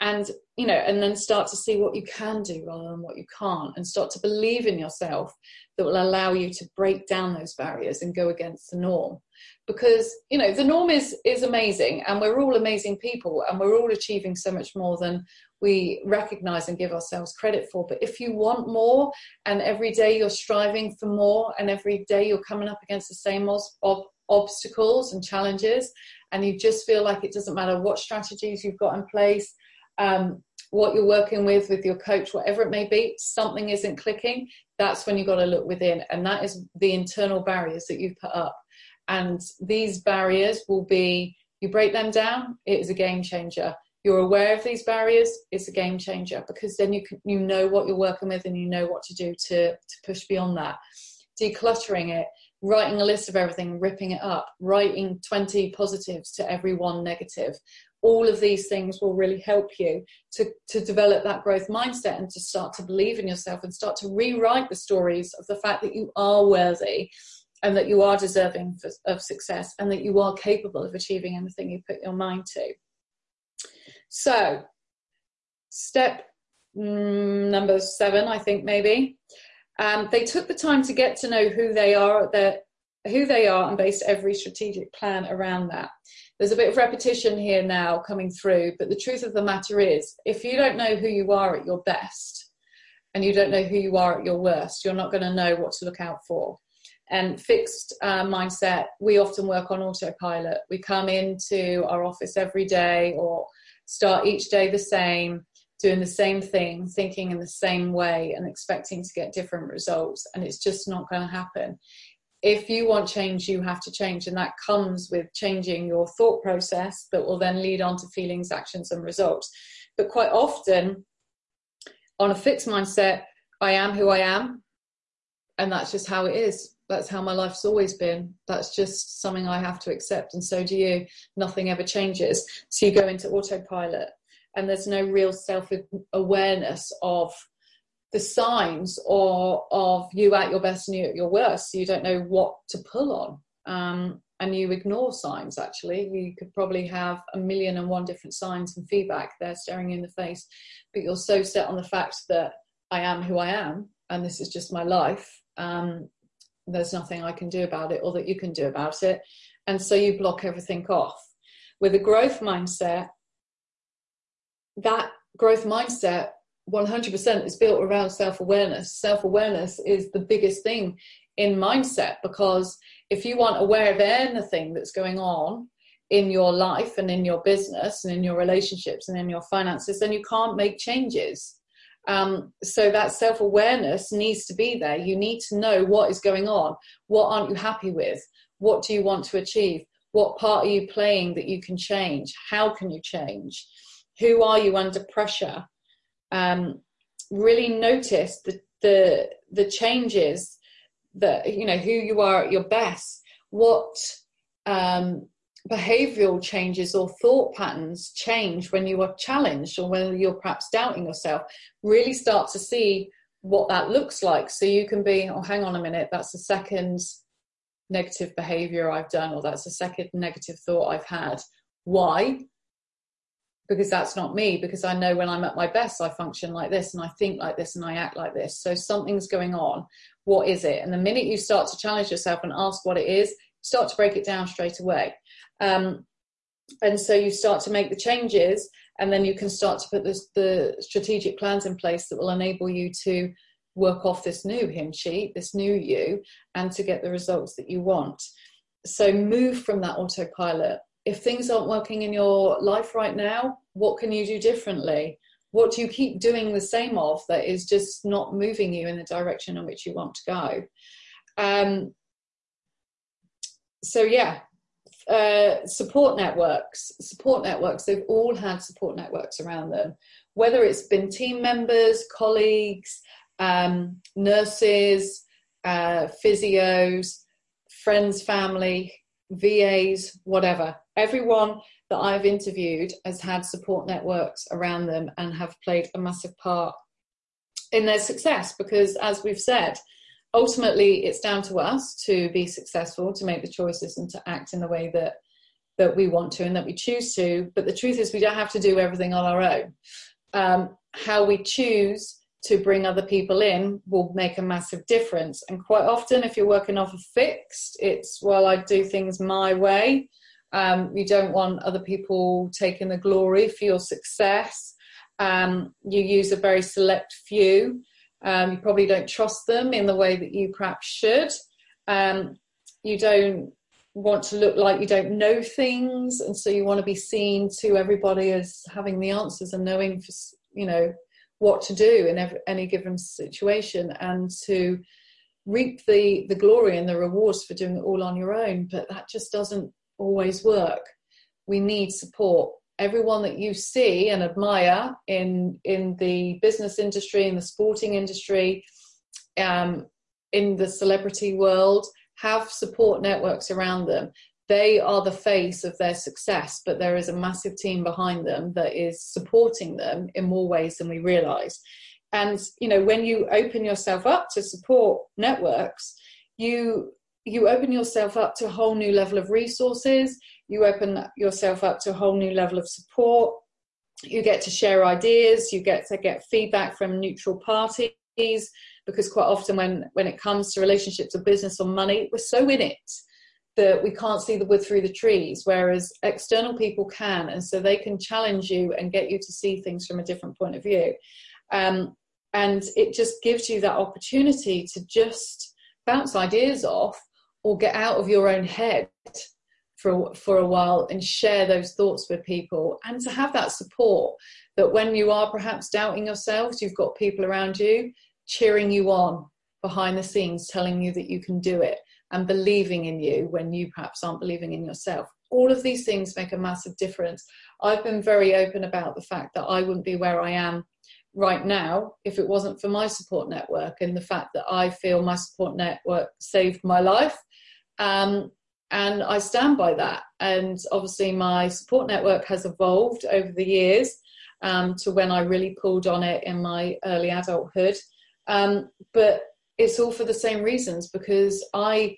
and you know and then start to see what you can do rather than what you can't and start to believe in yourself that will allow you to break down those barriers and go against the norm. Because you know the norm is is amazing and we're all amazing people and we're all achieving so much more than we recognize and give ourselves credit for. But if you want more and every day you're striving for more and every day you're coming up against the same ob- obstacles and challenges and you just feel like it doesn't matter what strategies you've got in place um, what you're working with with your coach whatever it may be something isn't clicking that's when you've got to look within. And that is the internal barriers that you've put up. And these barriers will be you break them down it is a game changer. You're aware of these barriers it's a game changer because then you can, you know what you're working with and you know what to do to to push beyond that. Decluttering it writing a list of everything ripping it up writing 20 positives to every one negative all of these things will really help you to, to develop that growth mindset and to start to believe in yourself and start to rewrite the stories of the fact that you are worthy and that you are deserving of success and that you are capable of achieving anything you put your mind to. So, step mm, number seven, I think maybe. Um, they took the time to get to know who they are, who they are, and based every strategic plan around that there's a bit of repetition here now coming through, but the truth of the matter is, if you don't know who you are at your best and you don't know who you are at your worst, you're not going to know what to look out for. And fixed uh, mindset, we often work on autopilot. We come into our office every day or start each day the same, doing the same thing, thinking in the same way, and expecting to get different results. And it's just not going to happen if you want change, you have to change, and that comes with changing your thought process that will then lead on to feelings, actions, and results. But quite often, on a fixed mindset, I am who I am, and that's just how it is. That's how my life's always been. That's just something I have to accept, and so do you. Nothing ever changes. So you go into autopilot, and there's no real self awareness of the signs or of you at your best and you at your worst. So you don't know what to pull on. Um, and you ignore signs actually. You could probably have a million and one different signs and feedback there staring you in the face, but you're so set on the fact that I am who I am and this is just my life. Um, there's nothing I can do about it or that you can do about it. And so you block everything off. With a growth mindset, that growth mindset 100% is built around self awareness. Self awareness is the biggest thing in mindset because if you aren't aware of anything that's going on in your life and in your business and in your relationships and in your finances, then you can't make changes. Um, so that self awareness needs to be there. You need to know what is going on. What aren't you happy with? What do you want to achieve? What part are you playing that you can change? How can you change? Who are you under pressure? Um, really notice the, the the changes that you know who you are at your best what um, behavioral changes or thought patterns change when you are challenged or when you're perhaps doubting yourself. Really start to see what that looks like. So you can be oh hang on a minute that's the second negative behavior i've done or that's the second negative thought i've had. Why because that's not me because i know when i'm at my best i function like this and i think like this and i act like this. So something's going on. What is it? And the minute you start to challenge yourself and ask what it is start to break it down straight away. Um, and so you start to make the changes and then you can start to put the strategic plans in place that will enable you to work off this new hymn sheet this new you and to get the results that you want. So move from that autopilot if things aren't working in your life right now, what can you do differently? What do you keep doing the same of that is just not moving you in the direction in which you want to go? Um, so, yeah, uh, support networks. Support networks, they've all had support networks around them, whether it's been team members, colleagues, um, nurses, uh, physios, friends, family, VAs, whatever. Everyone that I've interviewed has had support networks around them and have played a massive part in their success because, as we've said, ultimately it's down to us to be successful, to make the choices and to act in the way that that we want to and that we choose to. But the truth is, we don't have to do everything on our own. Um, how we choose to bring other people in will make a massive difference. And quite often, if you're working off a fixed, it's well, I do things my way. Um, you don't want other people taking the glory for your success. Um, you use a very select few. Um, you probably don't trust them in the way that you perhaps should. Um, you don't want to look like you don't know things, and so you want to be seen to everybody as having the answers and knowing for you know what to do in every, any given situation and to reap the the glory and the rewards for doing it all on your own but that just doesn't always work. We need support. Everyone that you see and admire in in the business industry in the sporting industry um, in the celebrity world have support networks around them. They are the face of their success, but there is a massive team behind them that is supporting them in more ways than we realize. And you know, when you open yourself up to support networks, you you open yourself up to a whole new level of resources. You open yourself up to a whole new level of support. You get to share ideas. You get to get feedback from neutral parties because quite often when when it comes to relationships or business or money, we're so in it that we can't see the wood through the trees, whereas external people can, and so they can challenge you and get you to see things from a different point of view. Um, and it just gives you that opportunity to just bounce ideas off or get out of your own head for for a while and share those thoughts with people and to have that support that when you are perhaps doubting yourselves you've got people around you cheering you on behind the scenes telling you that you can do it and believing in you when you perhaps aren't believing in yourself. All of these things make a massive difference. I've been very open about the fact that I wouldn't be where I am right now if it wasn't for my support network and the fact that I feel my support network saved my life. Um, and I stand by that. And obviously, my support network has evolved over the years um, to when I really pulled on it in my early adulthood. Um, but it's all for the same reasons because I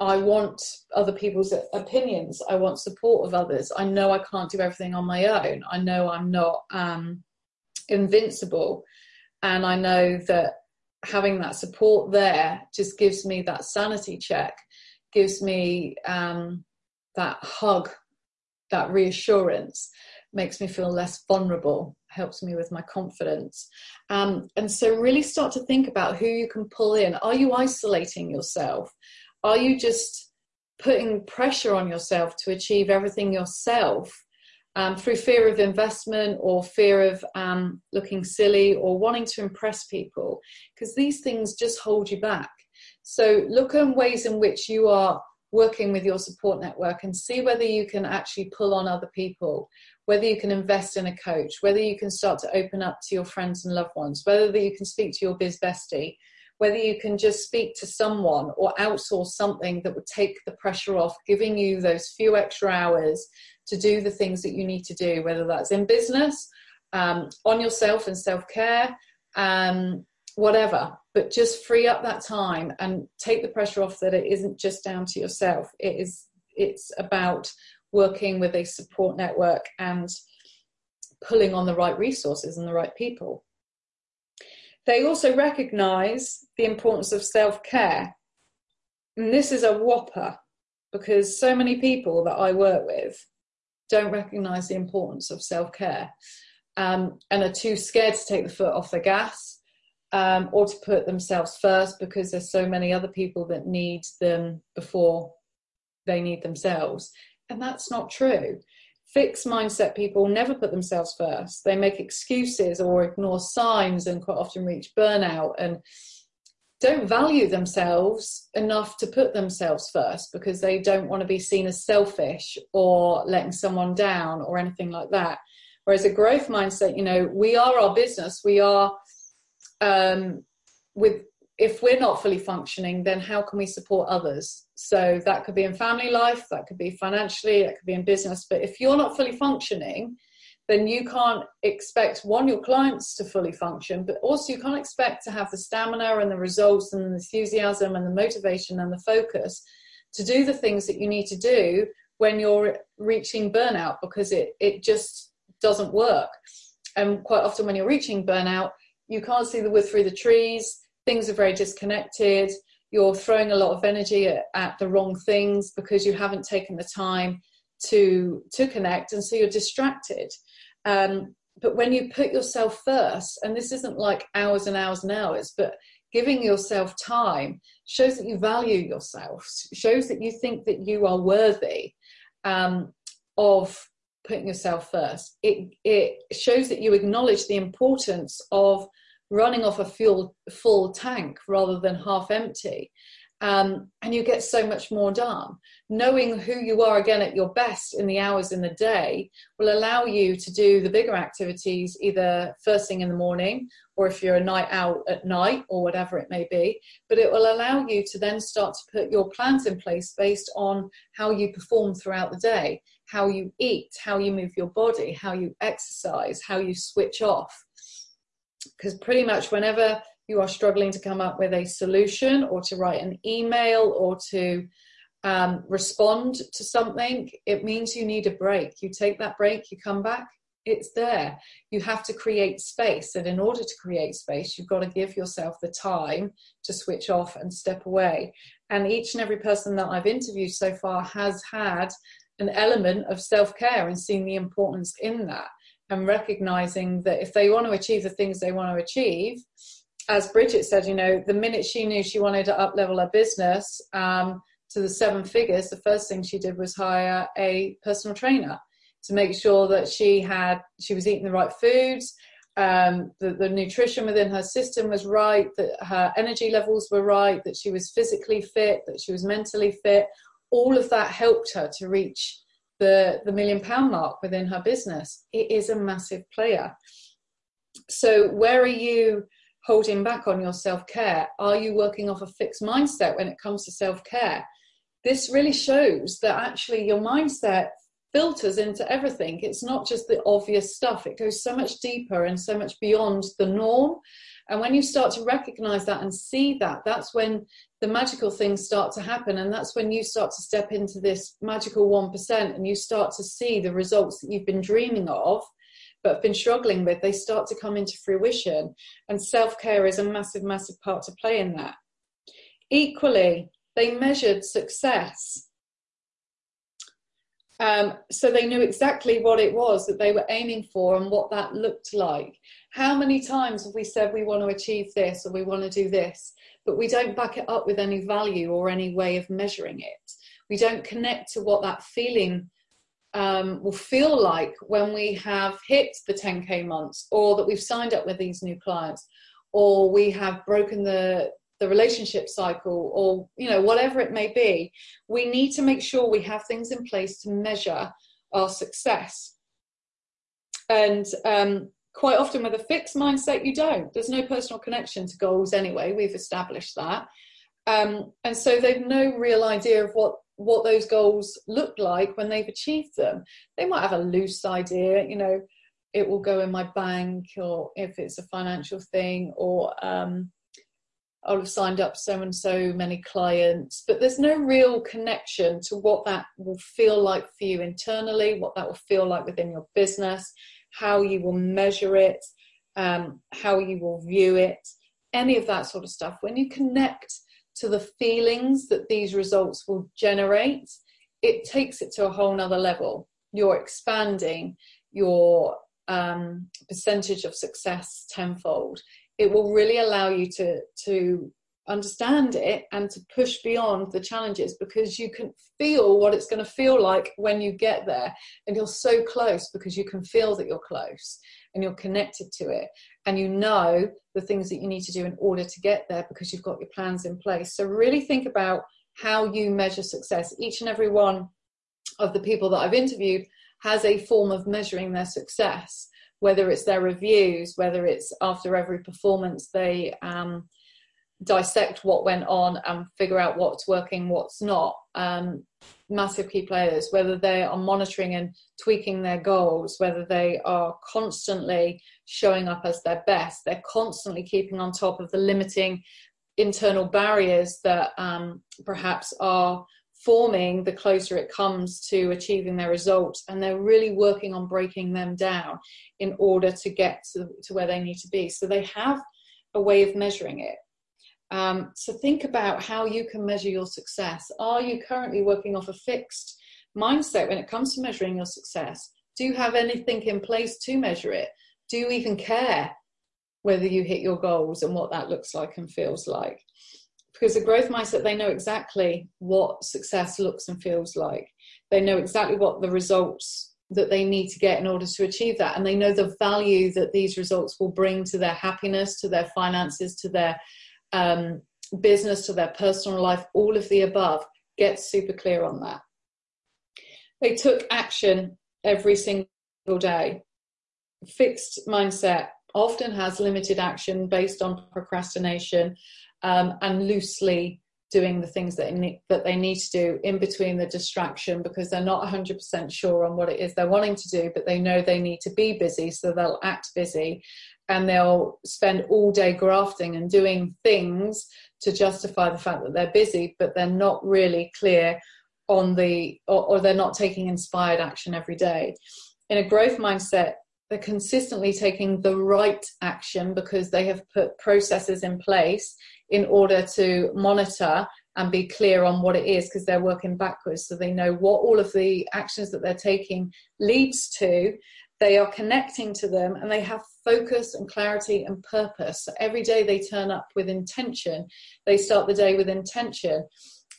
I want other people's opinions. I want support of others. I know I can't do everything on my own. I know I'm not um, invincible, and I know that having that support there just gives me that sanity check, gives me um, that hug, that reassurance, makes me feel less vulnerable helps me with my confidence. Um, and so, really start to think about who you can pull in. Are you isolating yourself? Are you just putting pressure on yourself to achieve everything yourself um, through fear of investment or fear of um, looking silly or wanting to impress people? Because these things just hold you back. So, look at ways in which you are working with your support network and see whether you can actually pull on other people whether you can invest in a coach, whether you can start to open up to your friends and loved ones, whether you can speak to your biz bestie, whether you can just speak to someone or outsource something that would take the pressure off, giving you those few extra hours to do the things that you need to do, whether that's in business, um, on yourself and self care, um, whatever. But just free up that time and take the pressure off that it isn't just down to yourself. It is. It's about working with a support network and pulling on the right resources and the right people. They also recognize the importance of self care. And this is a whopper because so many people that I work with don't recognize the importance of self care um, and are too scared to take the foot off the gas um, or to put themselves first because there's so many other people that need them before they need themselves. And that's not true. Fixed mindset people never put themselves first. They make excuses or ignore signs and quite often reach burnout and don't value themselves enough to put themselves first because they don't want to be seen as selfish or letting someone down or anything like that. Whereas a growth mindset, you know, we are our business. We are um, with if we're not fully functioning, then how can we support others? So that could be in family life, that could be financially, that could be in business. But if you're not fully functioning, then you can't expect one, your clients to fully function, but also you can't expect to have the stamina and the results and the enthusiasm and the motivation and the focus to do the things that you need to do when you're reaching burnout because it, it just doesn't work. And quite often when you're reaching burnout, you can't see the wood through the trees things are very disconnected you're throwing a lot of energy at, at, the wrong things because you haven't taken the time to to connect and so you're distracted um, but when you put yourself first and this isn't like hours and hours and hours but giving yourself time shows that you value yourself shows that you think that you are worthy um, of putting yourself first. It it shows that you acknowledge the importance of running off a fuel full tank rather than half empty. Um, and you get so much more done. Knowing who you are again at your best in the hours in the day will allow you to do the bigger activities either first thing in the morning or if you're a night out at night or whatever it may be. But it will allow you to then start to put your plans in place based on how you perform throughout the day, how you eat, how you move your body, how you exercise, how you switch off because pretty much whenever you are struggling to come up with a solution or to write an email or to um, respond to something, it means you need a break. You take that break, you come back, it's there. You have to create space. And in order to create space, you've got to give yourself the time to switch off and step away. And each and every person that I've interviewed so far has had an element of self care and seen the importance in that and recognizing that if they want to achieve the things they want to achieve, as Bridget said, you know, the minute she knew she wanted to up level her business um, to the seven figures, the first thing she did was hire a personal trainer to make sure that she had she was eating the right foods, um, that the nutrition within her system was right, that her energy levels were right, that she was physically fit, that she was mentally fit. All of that helped her to reach the, the million pound mark within her business. It is a massive player. So, where are you holding back on your self care? Are you working off a fixed mindset when it comes to self care? This really shows that actually your mindset filters into everything. It's not just the obvious stuff, it goes so much deeper and so much beyond the norm. And when you start to recognize that and see that, that's when the magical things start to happen. And that's when you start to step into this magical 1% and you start to see the results that you've been dreaming of, but have been struggling with, they start to come into fruition. And self care is a massive, massive part to play in that. Equally, they measured success. Um, so they knew exactly what it was that they were aiming for and what that looked like. How many times have we said we want to achieve this or we want to do this, but we don't back it up with any value or any way of measuring it? We don't connect to what that feeling um, will feel like when we have hit the 10k months or that we've signed up with these new clients or we have broken the the relationship cycle or you know whatever it may be. We need to make sure we have things in place to measure our success. And um, quite often with a fixed mindset you don't. There's no personal connection to goals anyway. We've established that. Um, and so they've no real idea of what what those goals look like when they've achieved them. They might have a loose idea you know it will go in my bank or if it's a financial thing or um, I'll have signed up so and so many clients, but there's no real connection to what that will feel like for you internally, what that will feel like within your business, how you will measure it, um, how you will view it, any of that sort of stuff. When you connect to the feelings that these results will generate, it takes it to a whole nother level. You're expanding your um, percentage of success tenfold. It will really allow you to to understand it and to push beyond the challenges because you can feel what it's going to feel like when you get there. And you're so close because you can feel that you're close and you're connected to it. And you know the things that you need to do in order to get there because you've got your plans in place. So really think about how you measure success. Each and every one of the people that I've interviewed has a form of measuring their success whether it's their reviews whether it's after every performance they um, dissect what went on and figure out what's working, what's not. Um, massive key players, whether they are monitoring and tweaking their goals, whether they are constantly showing up as their best, they're constantly keeping on top of the limiting internal barriers that um, perhaps are forming the closer it comes to achieving their results. And they're really working on breaking them down in order to get to, to where they need to be. So they have a way of measuring it um, so think about how you can measure your success. Are you currently working off a fixed mindset when it comes to measuring your success? Do you have anything in place to measure it? Do you even care whether you hit your goals and what that looks like and feels like? Because the growth mindset, they know exactly what success looks and feels like. They know exactly what the results that they need to get in order to achieve that. And they know the value that these results will bring to their happiness, to their finances, to their um, business, to their personal life, all of the above. Get super clear on that. They took action every single day. Fixed mindset often has limited action based on procrastination um, and loosely doing the things that, need, that they need to do in between the distraction because they're not 100% sure on what it is they're wanting to do, but they know they need to be busy, so they'll act busy and they'll spend all day grafting and doing things to justify the fact that they're busy, but they're not really clear on the, or, or they're not taking inspired action every day. In a growth mindset, they're consistently taking the right action because they have put processes in place in order to monitor and be clear on what it is because they're working backwards so they know what all of the actions that they're taking leads to they are connecting to them and they have focus and clarity and purpose so every day they turn up with intention they start the day with intention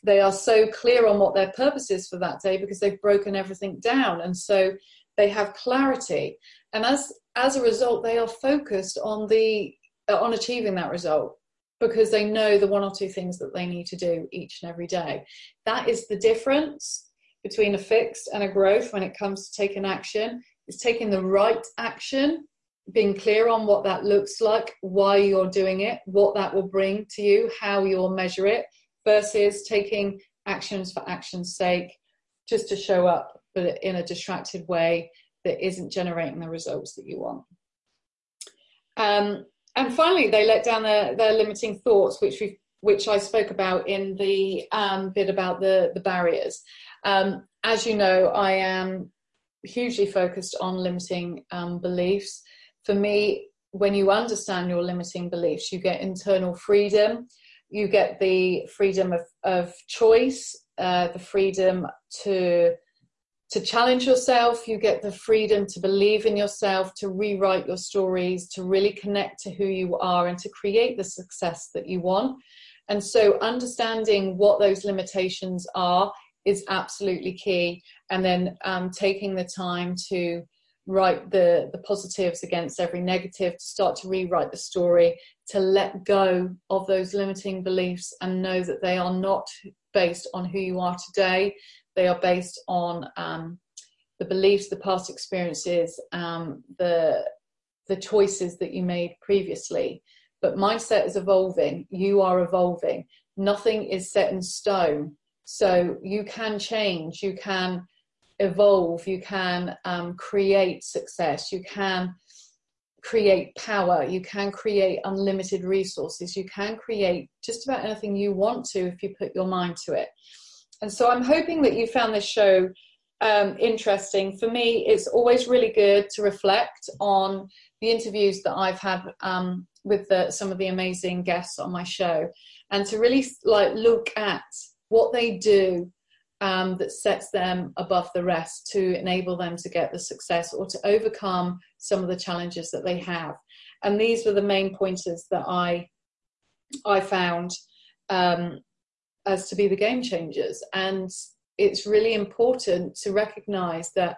they are so clear on what their purpose is for that day because they've broken everything down and so they have clarity and as as a result they are focused on the uh, on achieving that result because they know the one or two things that they need to do each and every day. That is the difference between a fixed and a growth when it comes to taking action. Is taking the right action, being clear on what that looks like, why you're doing it, what that will bring to you, how you'll measure it, versus taking actions for action's sake, just to show up, but in a distracted way that isn't generating the results that you want. Um, and finally, they let down their, their limiting thoughts, which we which I spoke about in the um, bit about the the barriers. Um, as you know, I am hugely focused on limiting um, beliefs. For me, when you understand your limiting beliefs, you get internal freedom. You get the freedom of, of choice, uh, the freedom to to challenge yourself. You get the freedom to believe in yourself, to rewrite your stories, to really connect to who you are, and to create the success that you want. And so, understanding what those limitations are is absolutely key. And then um, taking the time to write the, the positives against every negative, to start to rewrite the story, to let go of those limiting beliefs and know that they are not based on who you are today. They are based on um, the beliefs, the past experiences, um, the the choices that you made previously. But mindset is evolving. You are evolving. Nothing is set in stone. So you can change. You can evolve. You can um, create success. You can create power. You can create unlimited resources. You can create just about anything you want to if you put your mind to it. And so I'm hoping that you found this show um, interesting. For me, it's always really good to reflect on the interviews that I've had um, with the, some of the amazing guests on my show, and to really like look at what they do um, that sets them above the rest to enable them to get the success or to overcome some of the challenges that they have. And these were the main pointers that I I found um, as to be the game changers. And it's really important to recognize that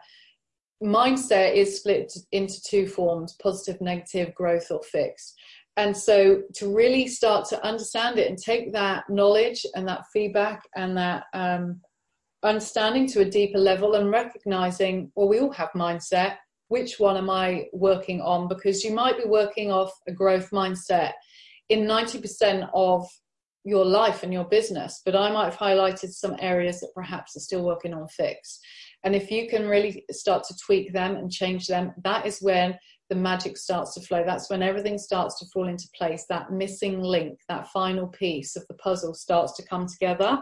mindset is split into two forms positive, negative, growth, or fixed. And so to really start to understand it and take that knowledge and that feedback and that um, understanding to a deeper level and recognizing, well, we all have mindset. Which one am I working on? Because you might be working off a growth mindset in 90% of your life and your business, but I might have highlighted some areas that perhaps are still working on fix. And if you can really start to tweak them and change them, that is when the magic starts to flow. That's when everything starts to fall into place. That missing link, that final piece of the puzzle starts to come together.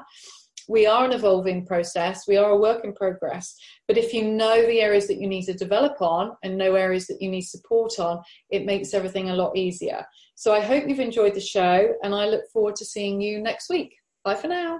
We are an evolving process. We are a work in progress. But if you know the areas that you need to develop on and know areas that you need support on it makes everything a lot easier. So i hope you've enjoyed the show and i look forward to seeing you next week. Bye for now